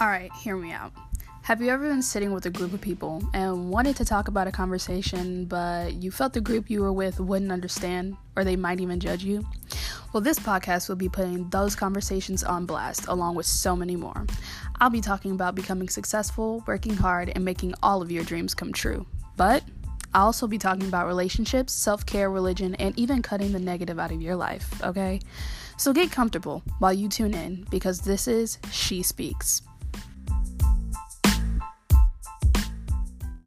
Alright, hear me out. Have you ever been sitting with a group of people and wanted to talk about a conversation, but you felt the group you were with wouldn't understand or they might even judge you? Well, this podcast will be putting those conversations on blast along with so many more. I'll be talking about becoming successful, working hard, and making all of your dreams come true. But I'll also be talking about relationships, self care, religion, and even cutting the negative out of your life, okay? So get comfortable while you tune in because this is She Speaks.